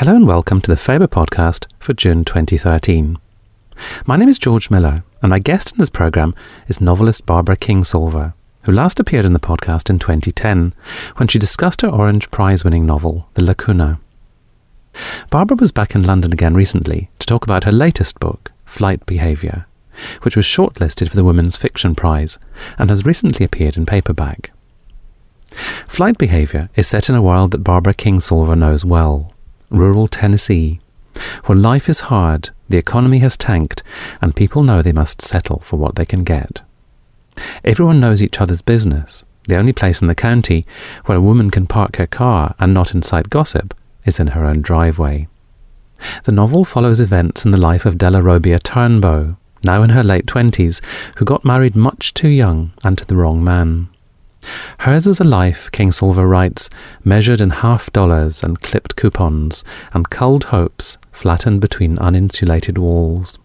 Hello and welcome to the Faber podcast for June 2013. My name is George Miller, and my guest in this programme is novelist Barbara Kingsolver, who last appeared in the podcast in 2010 when she discussed her Orange Prize winning novel, The Lacuna. Barbara was back in London again recently to talk about her latest book, Flight Behaviour, which was shortlisted for the Women's Fiction Prize and has recently appeared in paperback. Flight Behaviour is set in a world that Barbara Kingsolver knows well rural Tennessee, where life is hard, the economy has tanked, and people know they must settle for what they can get. Everyone knows each other's business. The only place in the county where a woman can park her car and not incite gossip is in her own driveway. The novel follows events in the life of Dellarobia Turnbow, now in her late twenties, who got married much too young and to the wrong man. Hers is a life, Kingsolver writes, measured in half dollars and clipped coupons, and culled hopes flattened between uninsulated walls.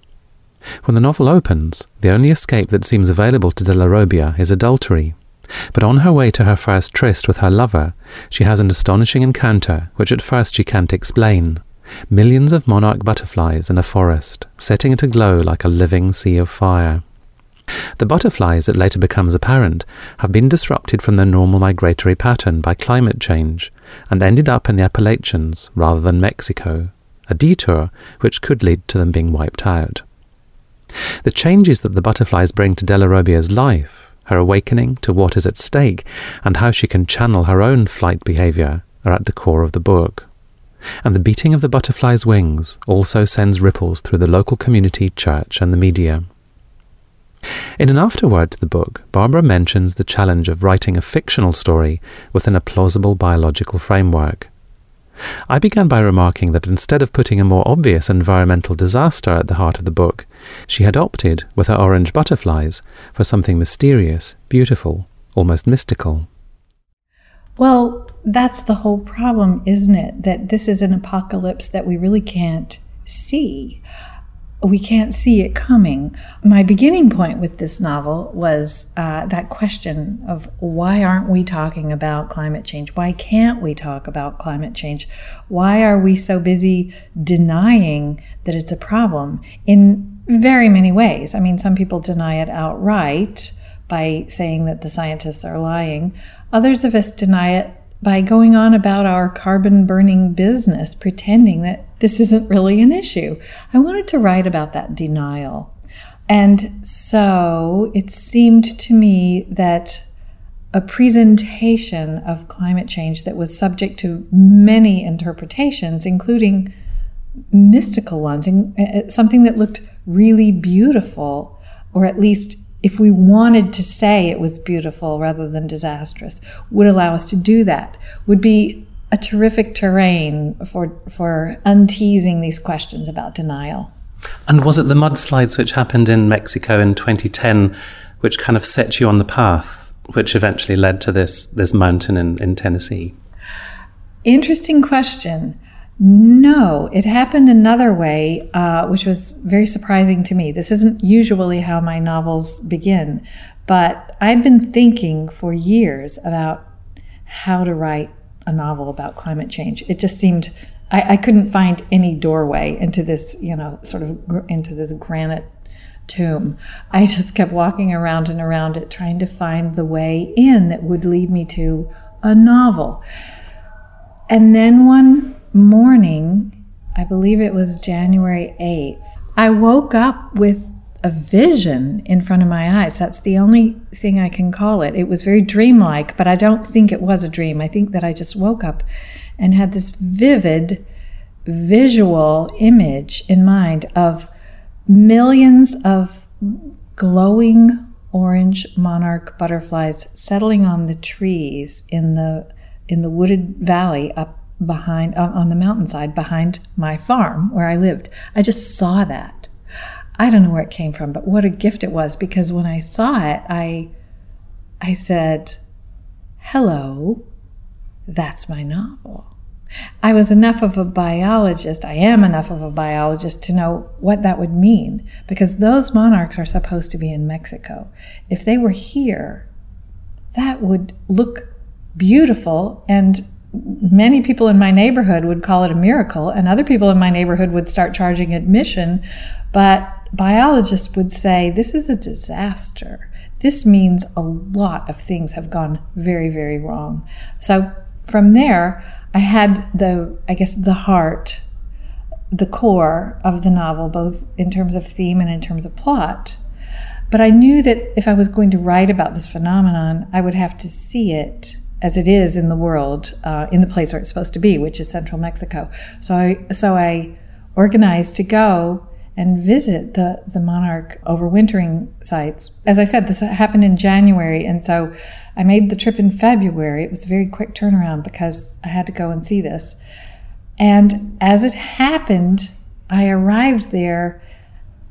When the novel opens, the only escape that seems available to Dellarobia is adultery. But on her way to her first tryst with her lover, she has an astonishing encounter which at first she can't explain. Millions of monarch butterflies in a forest, setting it aglow like a living sea of fire. The butterflies, it later becomes apparent, have been disrupted from their normal migratory pattern by climate change and ended up in the Appalachians rather than Mexico, a detour which could lead to them being wiped out. The changes that the butterflies bring to Dellarobia's life, her awakening to what is at stake, and how she can channel her own flight behavior are at the core of the book. And the beating of the butterfly's wings also sends ripples through the local community, church, and the media. In an afterword to the book, Barbara mentions the challenge of writing a fictional story within a plausible biological framework. I began by remarking that instead of putting a more obvious environmental disaster at the heart of the book, she had opted, with her orange butterflies, for something mysterious, beautiful, almost mystical. Well, that's the whole problem, isn't it? That this is an apocalypse that we really can't see we can't see it coming. My beginning point with this novel was uh, that question of why aren't we talking about climate change? Why can't we talk about climate change? Why are we so busy denying that it's a problem in very many ways? I mean, some people deny it outright by saying that the scientists are lying, others of us deny it by going on about our carbon burning business, pretending that this isn't really an issue. I wanted to write about that denial. And so it seemed to me that a presentation of climate change that was subject to many interpretations, including mystical ones, and uh, something that looked really beautiful, or at least if we wanted to say it was beautiful rather than disastrous, would allow us to do that, would be a terrific terrain for, for unteasing these questions about denial. And was it the mudslides which happened in Mexico in 2010 which kind of set you on the path, which eventually led to this, this mountain in, in Tennessee? Interesting question. No, it happened another way, uh, which was very surprising to me. This isn't usually how my novels begin, but I'd been thinking for years about how to write a novel about climate change. It just seemed I, I couldn't find any doorway into this, you know, sort of into this granite tomb. I just kept walking around and around it, trying to find the way in that would lead me to a novel. And then one morning, I believe it was January 8th, I woke up with a vision in front of my eyes. That's the only thing I can call it. It was very dreamlike, but I don't think it was a dream. I think that I just woke up and had this vivid visual image in mind of millions of glowing orange monarch butterflies settling on the trees in the in the wooded valley up behind uh, on the mountainside behind my farm where I lived. I just saw that. I don't know where it came from, but what a gift it was because when I saw it, I I said, "Hello, that's my novel." I was enough of a biologist, I am enough of a biologist to know what that would mean because those monarchs are supposed to be in Mexico. If they were here, that would look beautiful and many people in my neighborhood would call it a miracle, and other people in my neighborhood would start charging admission. But biologists would say this is a disaster. This means a lot of things have gone very, very wrong. So from there, I had the, I guess, the heart, the core of the novel, both in terms of theme and in terms of plot. But I knew that if I was going to write about this phenomenon, I would have to see it as it is in the world, uh, in the place where it's supposed to be, which is central Mexico. So I, so I organized to go and visit the, the monarch overwintering sites. As I said, this happened in January, and so I made the trip in February. It was a very quick turnaround because I had to go and see this. And as it happened, I arrived there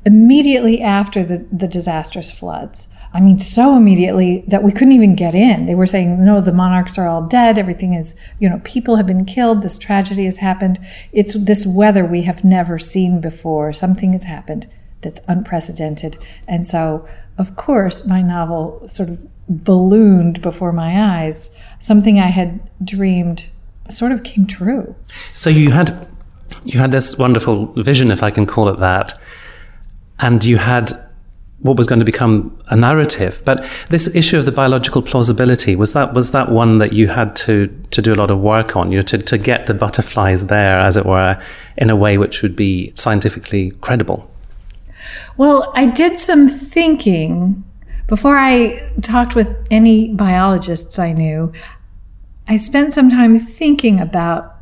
immediately after the, the disastrous floods. I mean, so immediately that we couldn't even get in. They were saying, no, the monarchs are all dead. Everything is, you know, people have been killed. This tragedy has happened. It's this weather we have never seen before. Something has happened that's unprecedented. And so, of course, my novel sort of ballooned before my eyes. Something I had dreamed sort of came true. So you had you had this wonderful vision, if I can call it that, and you had what was going to become a narrative. But this issue of the biological plausibility was that was that one that you had to to do a lot of work on, you know, to to get the butterflies there, as it were, in a way which would be scientifically credible. Well, I did some thinking before I talked with any biologists I knew. I spent some time thinking about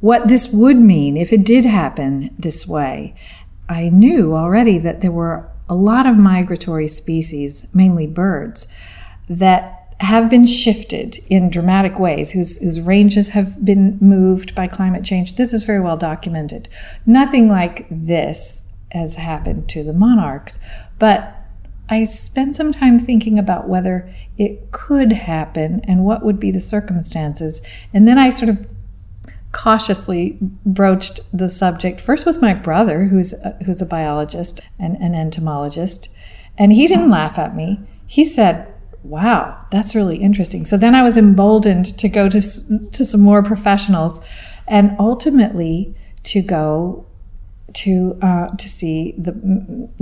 what this would mean if it did happen this way. I knew already that there were a lot of migratory species, mainly birds, that have been shifted in dramatic ways, whose, whose ranges have been moved by climate change. This is very well documented. Nothing like this has happened to the monarchs, but I spent some time thinking about whether it could happen and what would be the circumstances. And then I sort of cautiously broached the subject first with my brother, who's a, who's a biologist and an entomologist, and he didn't laugh at me. He said, "Wow, that's really interesting." So then I was emboldened to go to to some more professionals, and ultimately to go to uh, to see the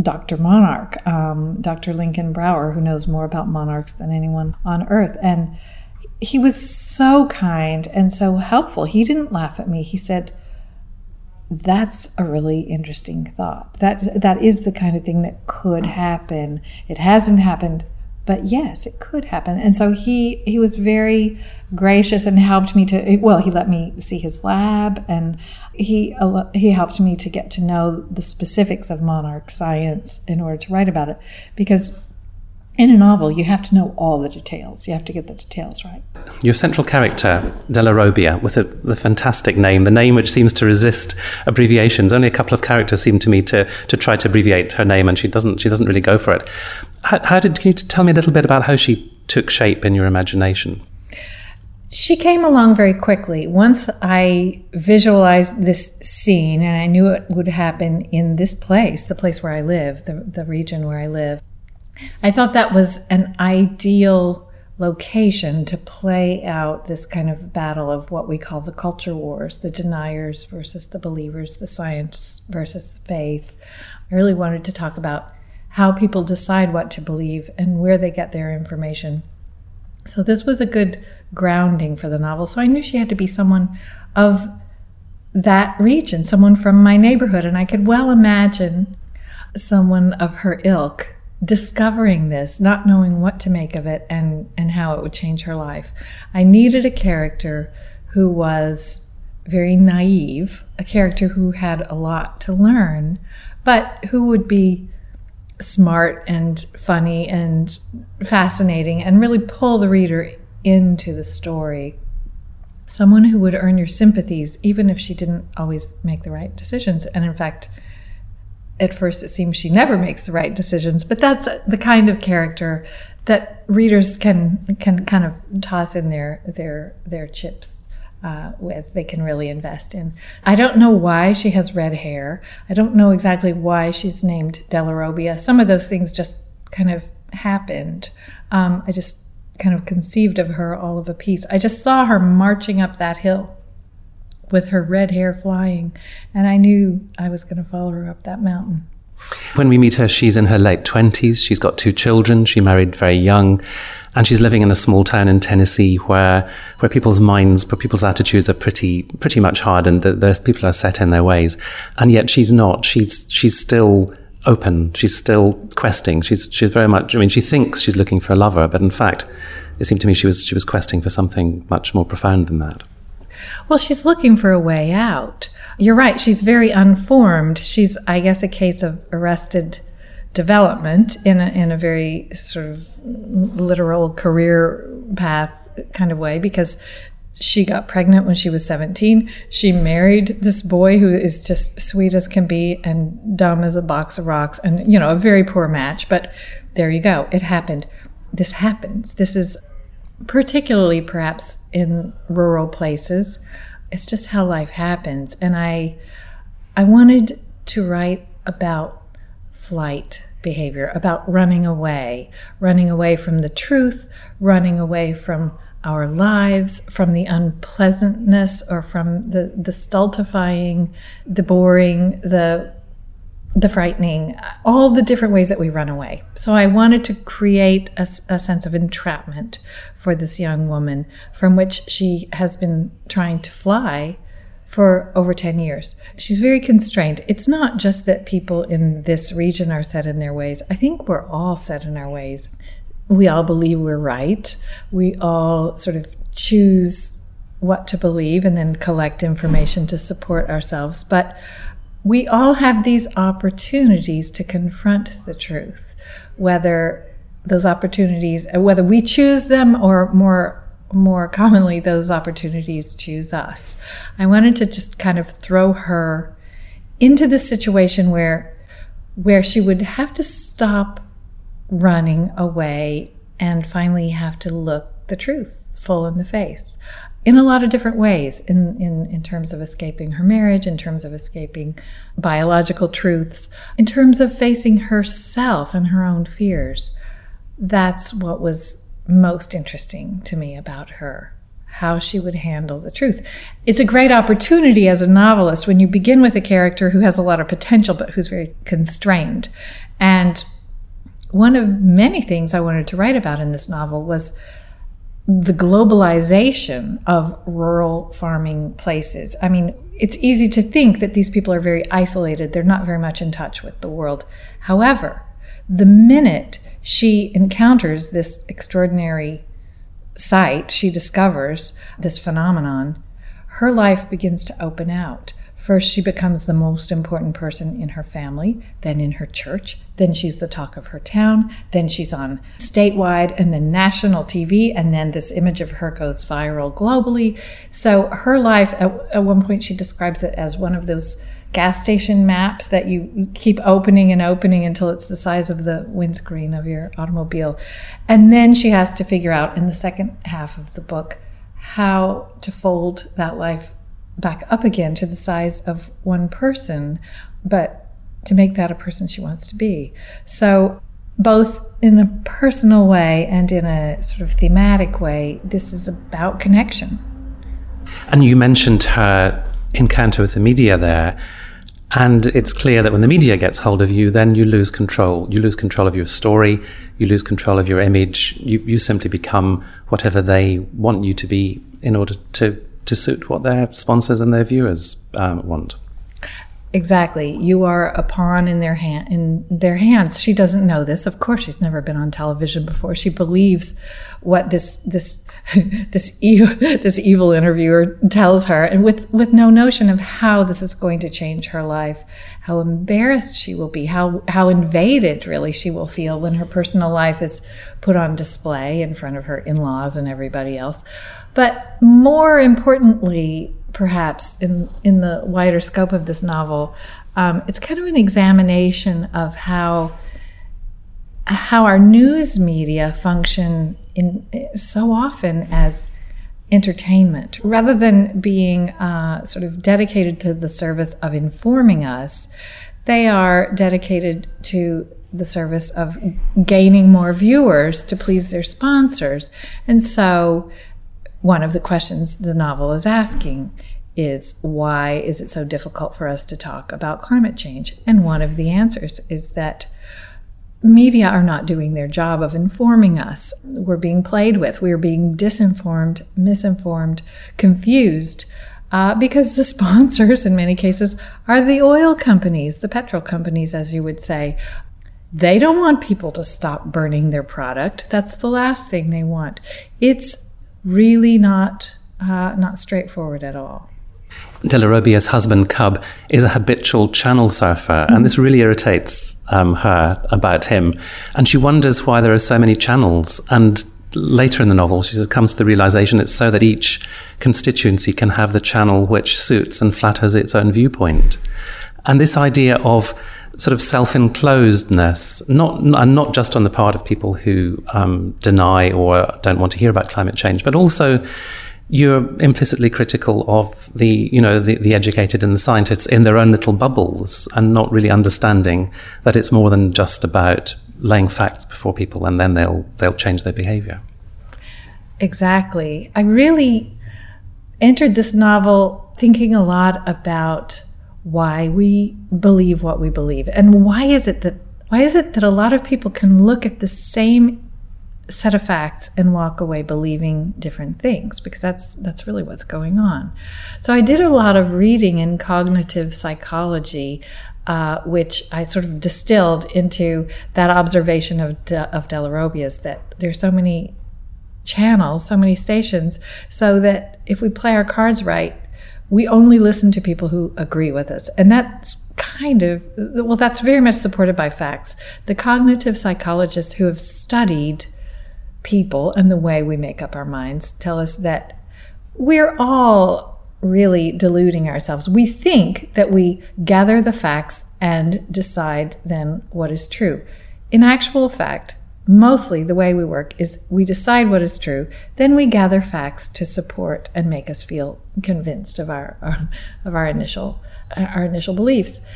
Dr. Monarch, um, Dr. Lincoln Brower, who knows more about monarchs than anyone on earth, and he was so kind and so helpful. He didn't laugh at me. He said, that's a really interesting thought. That that is the kind of thing that could mm. happen. It hasn't happened, but yes, it could happen. And so he he was very gracious and helped me to well, he let me see his lab and he he helped me to get to know the specifics of monarch science in order to write about it because in a novel, you have to know all the details. You have to get the details right. Your central character, Dellarobia, with a, the fantastic name, the name which seems to resist abbreviations. Only a couple of characters seem to me to, to try to abbreviate her name, and she doesn't. She doesn't really go for it. How, how did? Can you tell me a little bit about how she took shape in your imagination? She came along very quickly. Once I visualized this scene and I knew it would happen in this place, the place where I live, the, the region where I live, I thought that was an ideal location to play out this kind of battle of what we call the culture wars the deniers versus the believers, the science versus the faith. I really wanted to talk about how people decide what to believe and where they get their information. So, this was a good grounding for the novel. So, I knew she had to be someone of that region, someone from my neighborhood, and I could well imagine someone of her ilk discovering this, not knowing what to make of it and, and how it would change her life. I needed a character who was very naive, a character who had a lot to learn, but who would be smart and funny and fascinating and really pull the reader into the story. Someone who would earn your sympathies, even if she didn't always make the right decisions. And in fact, at first it seems she never makes the right decisions, but that's the kind of character that readers can can kind of toss in their their their chips uh, with. They can really invest in. I don't know why she has red hair. I don't know exactly why she's named Dellarobia. Some of those things just kind of happened. Um, I just kind of conceived of her all of a piece. I just saw her marching up that hill with her red hair flying, and I knew I was going to follow her up that mountain. When we meet her, she's in her late 20s. She's got two children. She married very young. And she's living in a small town in Tennessee where, where people's minds, people's attitudes are pretty, pretty much hardened. There's people are set in their ways. And yet she's not. She's, she's still open. She's still questing. She's, she's very much, I mean, she thinks she's looking for a lover, but in fact, it seemed to me she was, she was questing for something much more profound than that. Well, she's looking for a way out. You're right. She's very unformed. She's, I guess, a case of arrested development in a, in a very sort of literal career path kind of way because she got pregnant when she was 17. She married this boy who is just sweet as can be and dumb as a box of rocks and, you know, a very poor match. But there you go. It happened. This happens. This is particularly perhaps in rural places. It's just how life happens. And I, I wanted to write about flight behavior, about running away, running away from the truth, running away from our lives, from the unpleasantness or from the, the stultifying, the boring, the the frightening, all the different ways that we run away. So I wanted to create a, a, sense of entrapment for this young woman from which she has been trying to fly for over 10 years. She's very constrained. It's not just that people in this region are set in their ways, I think we're all set in our ways. We all believe we're right. We all sort of choose what to believe and then collect information to support ourselves. But we all have these opportunities to confront the truth, whether those opportunities, uh, whether we choose them or more more commonly those opportunities choose us. I wanted to just kind of throw her into the situation where where she would have to stop running away and finally have to look the truth full in the face in a lot of different ways in, in, in terms of escaping her marriage, in terms of escaping biological truths, in terms of facing herself and her own fears. That's what was most interesting to me about her how she would handle the truth. It's a great opportunity as a novelist when you begin with a character who has a lot of potential but who's very constrained. And one of many things I wanted to write about in this novel was the globalization of rural farming places. I mean, it's easy to think that these people are very isolated, they're not very much in touch with the world. However, the minute she encounters this extraordinary sight, she discovers this phenomenon, her life begins to open out. First, she becomes the most important person in her family, then in her church, then she's the talk of her town, then she's on statewide and then national TV, and then this image of her goes viral globally. So, her life, at, at one point, she describes it as one of those gas station maps that you keep opening and opening until it's the size of the windscreen of your automobile. And then she has to figure out in the second half of the book how to fold that life back up again to the size of one person, but to make that a person she wants to be. So, both in a personal way and in a sort of thematic way, this is about connection. And you mentioned her encounter with the media there. And it's clear that when the media gets hold of you, then you lose control. You lose control of your story, you lose control of your image, you, you simply become whatever they want you to be in order to to suit what their sponsors and their viewers um, want. Exactly. You are a pawn in their hand in their hands. She doesn't know this. Of course, she's never been on television before. She believes what this this this evil this evil interviewer tells her, and with with no notion of how this is going to change her life, how embarrassed she will be, how how invaded really she will feel when her personal life is put on display in front of her in-laws and everybody else. But more importantly, perhaps in in the wider scope of this novel, um, it's kind of an examination of how how our news media function in so often as entertainment rather than being uh, sort of dedicated to the service of informing us they are dedicated to the service of gaining more viewers to please their sponsors. And so, one of the questions the novel is asking is why is it so difficult for us to talk about climate change? And one of the answers is that media are not doing their job of informing us. We're being played with, we're being disinformed, misinformed, confused. Uh, because the sponsors, in many cases, are the oil companies, the petrol companies, as you would say. They don't want people to stop burning their product. That's the last thing they want. It's really not uh, not straightforward at all. Dellarobia's husband, Cub, is a habitual channel surfer, and this really irritates um, her about him. And she wonders why there are so many channels. And later in the novel, she comes to the realization it's so that each constituency can have the channel which suits and flatters its own viewpoint. And this idea of sort of self-enclosedness, not and not just on the part of people who um, deny or don't want to hear about climate change, but also you're implicitly critical of the you know the, the educated and the scientists in their own little bubbles and not really understanding that it's more than just about laying facts before people and then they'll they'll change their behavior. Exactly. I really entered this novel thinking a lot about why we believe what we believe and why is it that why is it that a lot of people can look at the same set of facts and walk away believing different things because that's that's really what's going on. So I did a lot of reading in cognitive psychology, uh, which I sort of distilled into that observation of De, of Dellarobia's that there's so many channels, so many stations, so that if we play our cards right, we only listen to people who agree with us. And that's kind of, well, that's very much supported by facts. The cognitive psychologists who have studied people and the way we make up our minds tell us that we're all really deluding ourselves. We think that we gather the facts and decide then what is true. In actual fact, mostly the way we work is we decide what is true, then we gather facts to support and make us feel convinced of our, of our initial our initial beliefs.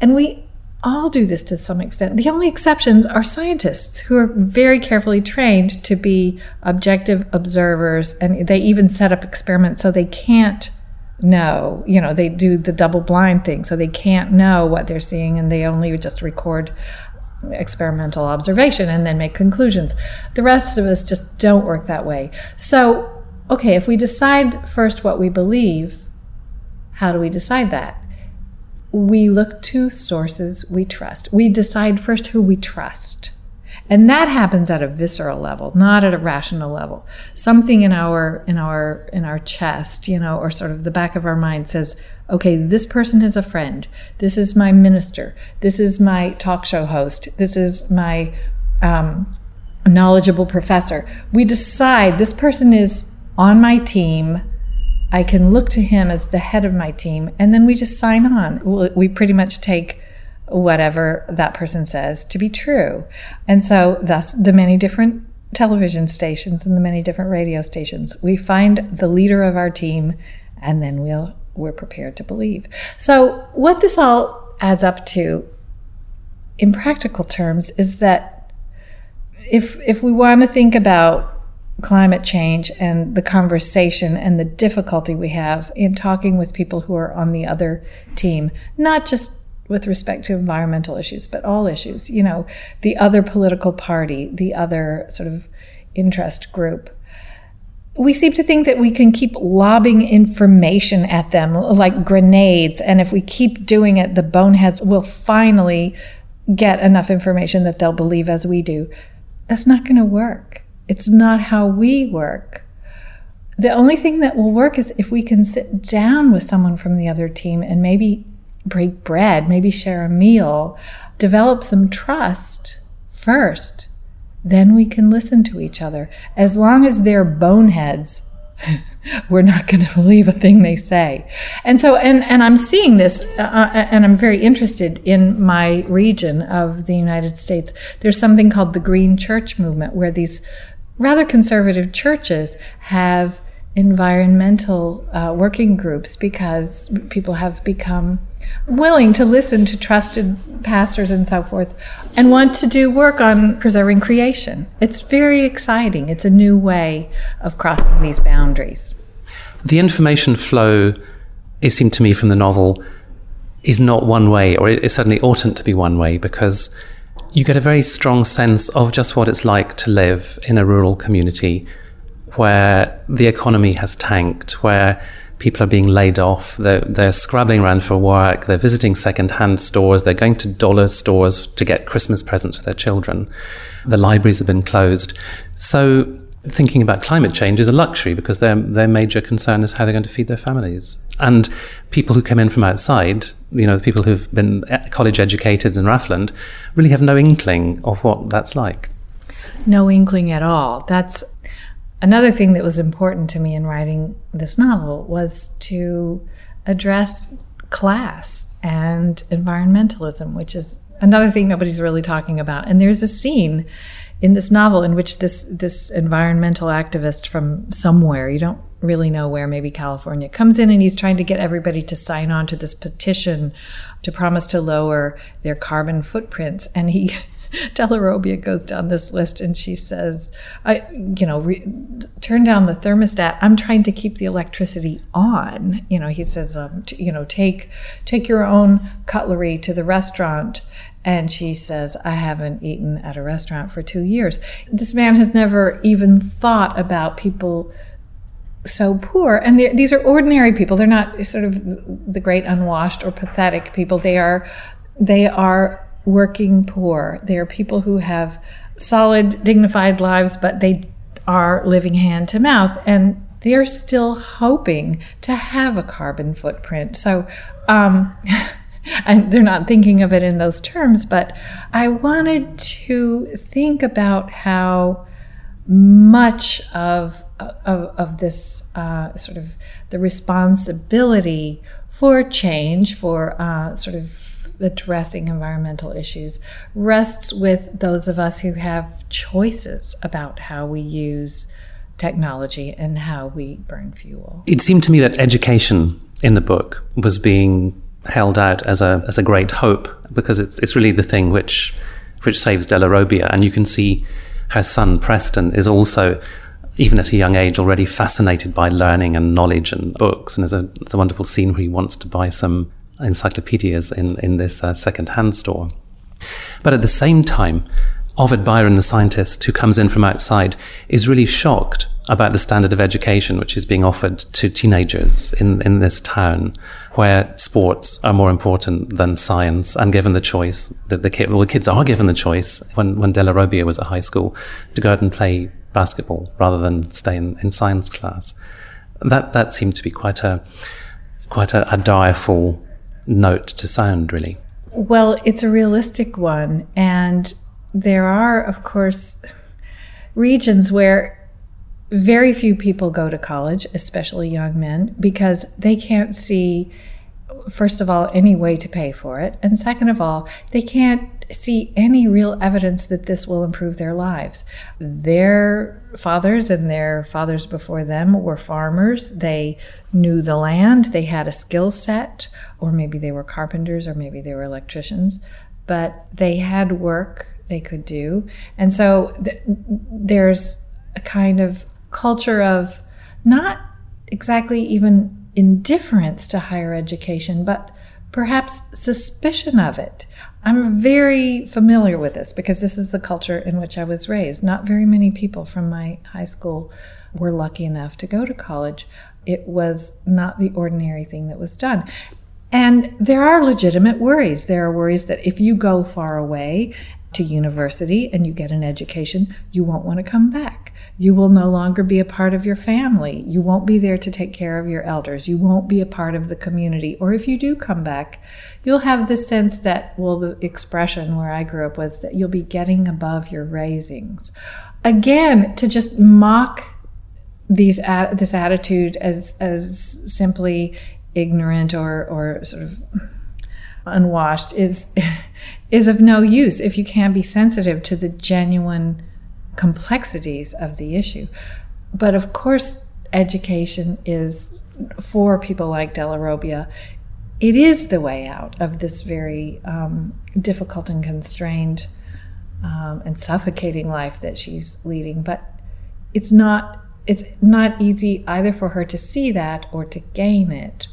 And we all do this to some extent. The only exceptions are scientists who are very carefully trained to be objective observers, and they even set up experiments so they can't know. You know, they do the double blind thing, so they can't know what they're seeing, and they only just record experimental observation and then make conclusions. The rest of us just don't work that way. So, okay, if we decide first what we believe, how do we decide that? We look to sources we trust. We decide first who we trust. And that happens at a visceral level, not at a rational level. Something in our in our in our chest, you know, or sort of the back of our mind says, okay, this person is a friend. This is my minister. This is my talk show host. This is my um, knowledgeable professor. We decide this person is on my team I can look to him as the head of my team, and then we just sign on. We pretty much take whatever that person says to be true. And so, thus, the many different television stations and the many different radio stations. We find the leader of our team, and then we'll, we're prepared to believe. So, what this all adds up to in practical terms is that if, if we want to think about climate change and the conversation and the difficulty we have in talking with people who are on the other team, not just with respect to environmental issues, but all issues, you know, the other political party, the other sort of interest group. We seem to think that we can keep lobbing information at them like grenades, and if we keep doing it, the boneheads will finally get enough information that they'll believe as we do. That's not going to work. It's not how we work. The only thing that will work is if we can sit down with someone from the other team and maybe break bread, maybe share a meal, develop some trust first. Then we can listen to each other. As long as they're boneheads, we're not going to believe a thing they say. And so, and, and I'm seeing this, uh, uh, and I'm very interested in my region of the United States. There's something called the Green Church Movement, where these rather conservative churches have environmental uh, working groups because people have become willing to listen to trusted pastors and so forth and want to do work on preserving creation. It's very exciting. It's a new way of crossing these boundaries. The information flow, it seemed to me from the novel, is not one way, or it certainly oughtn't to be one way, because you get a very strong sense of just what it's like to live in a rural community where the economy has tanked, where people are being laid off, they're, they're scrabbling around for work, they're visiting second-hand stores, they're going to dollar stores to get Christmas presents for their children. The libraries have been closed. So thinking about climate change is a luxury because their their major concern is how they're going to feed their families. And people who come in from outside, you know, the people who've been college educated in Rathland, really have no inkling of what that's like. No inkling at all. That's another thing that was important to me in writing this novel was to address class and environmentalism, which is another thing nobody's really talking about. And there's a scene in this novel in which this this environmental activist from somewhere you don't really know where maybe California comes in and he's trying to get everybody to sign on to this petition to promise to lower their carbon footprints and he Dellarobia goes down this list and she says, I, you know, re- turn down the thermostat. I'm trying to keep the electricity on. You know, he says, um, t- you know, take take your own cutlery to the restaurant and she says, I haven't eaten at a restaurant for two years. This man has never even thought about people so poor. And these are ordinary people. They're not sort of the great unwashed or pathetic people. They are, they are working poor. They are people who have solid, dignified lives, but they are living hand to mouth. And they're still hoping to have a carbon footprint. So, um, and they're not thinking of it in those terms, but I wanted to think about how much of of, of this uh, sort of the responsibility for change, for uh, sort of addressing environmental issues, rests with those of us who have choices about how we use technology and how we burn fuel. It seemed to me that education in the book was being held out as a as a great hope because it's it's really the thing which which saves Dellarobia, and you can see her son Preston is also even at a young age already fascinated by learning and knowledge and books, and there's a there's a wonderful scene where he wants to buy some encyclopedias in in this uh, second-hand store, but at the same time. Ovid Byron, the scientist who comes in from outside, is really shocked about the standard of education which is being offered to teenagers in, in this town where sports are more important than science and given the choice that the, well, the kids are given the choice when, when Dellarobia was at high school to go out and play basketball rather than stay in, in science class. That, that seemed to be quite a, quite a, a direful note to sound, really. Well, it's a realistic one. And there are, of course, regions where very few people go to college, especially young men, because they can't see, first of all, any way to pay for it. And second of all, they can't see any real evidence that this will improve their lives. Their fathers and their fathers before them were farmers. They knew the land, they had a skill set, or maybe they were carpenters, or maybe they were electricians, but they had work they could do. And so th- there's a kind of culture of not exactly even indifference to higher education, but perhaps suspicion of it. I'm very familiar with this because this is the culture in which I was raised. Not very many people from my high school were lucky enough to go to college. It was not the ordinary thing that was done. And there are legitimate worries. There are worries that if you go far away to university and you get an education, you won't want to come back. You will no longer be a part of your family. You won't be there to take care of your elders. You won't be a part of the community. Or if you do come back, you'll have the sense that, well, the expression where I grew up was that you'll be getting above your raisings. Again, to just mock these this attitude as as simply ignorant or or sort of unwashed is is of no use if you can't be sensitive to the genuine complexities of the issue. But of course, education is for people like Dellarobia. It is the way out of this very um, difficult and constrained um, and suffocating life that she's leading. But it's not it's not easy either for her to see that or to gain it.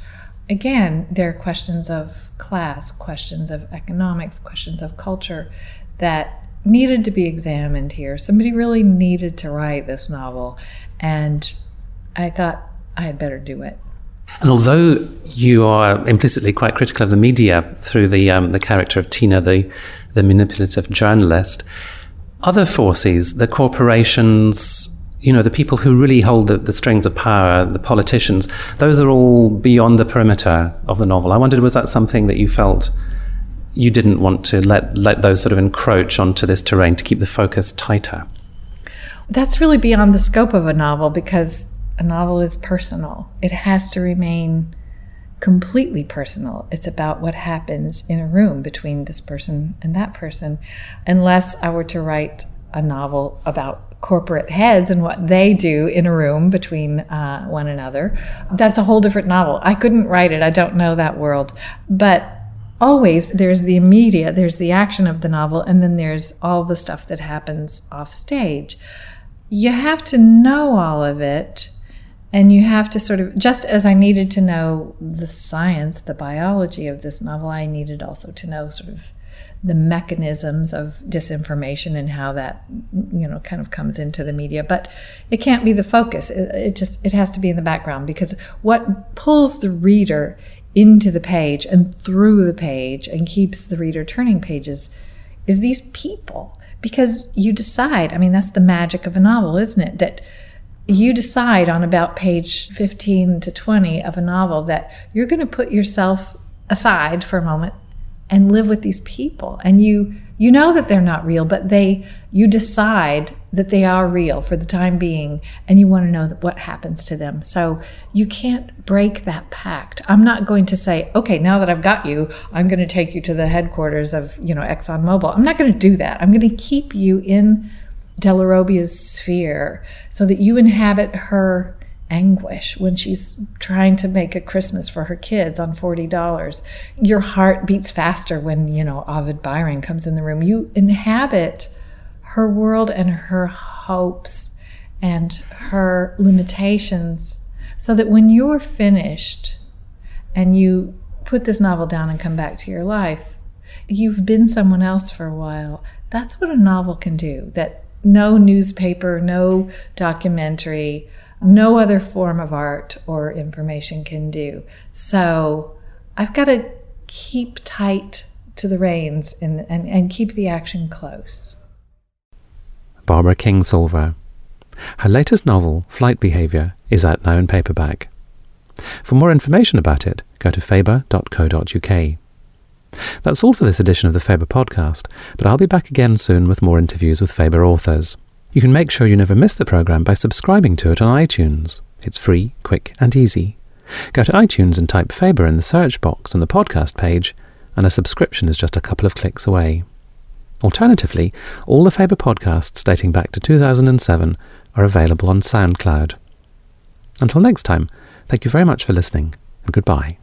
Again, there are questions of class, questions of economics, questions of culture that needed to be examined here. Somebody really needed to write this novel, and I thought I had better do it. And although you are implicitly quite critical of the media through the um, the character of Tina, the the manipulative journalist, other forces, the corporations, you know, the people who really hold the, the, strings of power, the politicians, those are all beyond the perimeter of the novel. I wondered, was that something that you felt you didn't want to let let those sort of encroach onto this terrain to keep the focus tighter? That's really beyond the scope of a novel because a novel is personal. It has to remain completely personal. It's about what happens in a room between this person and that person. Unless I were to write a novel about corporate heads and what they do in a room between uh, one another, that's a whole different novel. I couldn't write it, I don't know that world. But always there's the immediate, there's the action of the novel, and then there's all the stuff that happens off stage. You have to know all of it and you have to sort of, just as I needed to know the science, the biology of this novel, I needed also to know sort of the mechanisms of disinformation and how that you know kind of comes into the media but it can't be the focus. It, it, just it has to be in the background because what pulls the reader into the page and through the page and keeps the reader turning pages is these people. Because you decide i mean that's the magic of a novel isn't it? That you decide on about page 15 to 20 of a novel that you're going to put yourself aside for a moment and live with these people. And you you know that they're not real but they you decide that they are real for the time being and you want to know what happens to them. So you can't break that pact. I'm not going to say okay now that i've got you i'm going to take you to the headquarters of you know exxonmobil. I'm not going to do that. I'm going to keep you in Dellarobia's sphere so that you inhabit her anguish when she's trying to make a Christmas for her kids on $40. Your heart beats faster when, you know, Ovid Byron comes in the room. You inhabit her world and her hopes and her limitations so that when you're finished and you put this novel down and come back to your life, you've been someone else for a while. That's what a novel can do. That no newspaper, no documentary, no other form of art or information can do. So I've got to keep tight to the reins and, and, and keep the action close. Barbara Kingsolver. Her latest novel, Flight Behaviour, is out now in paperback. For more information about it, go to faber.co.uk. That's all for this edition of the Faber podcast, but I'll be back again soon with more interviews with Faber authors. You can make sure you never miss the programme by subscribing to it on iTunes. It's free, quick, and easy. Go to iTunes and type Faber in the search box on the podcast page, and a subscription is just a couple of clicks away. Alternatively, all the Faber podcasts dating back to 2007 are available on SoundCloud. Until next time, thank you very much for listening, and goodbye.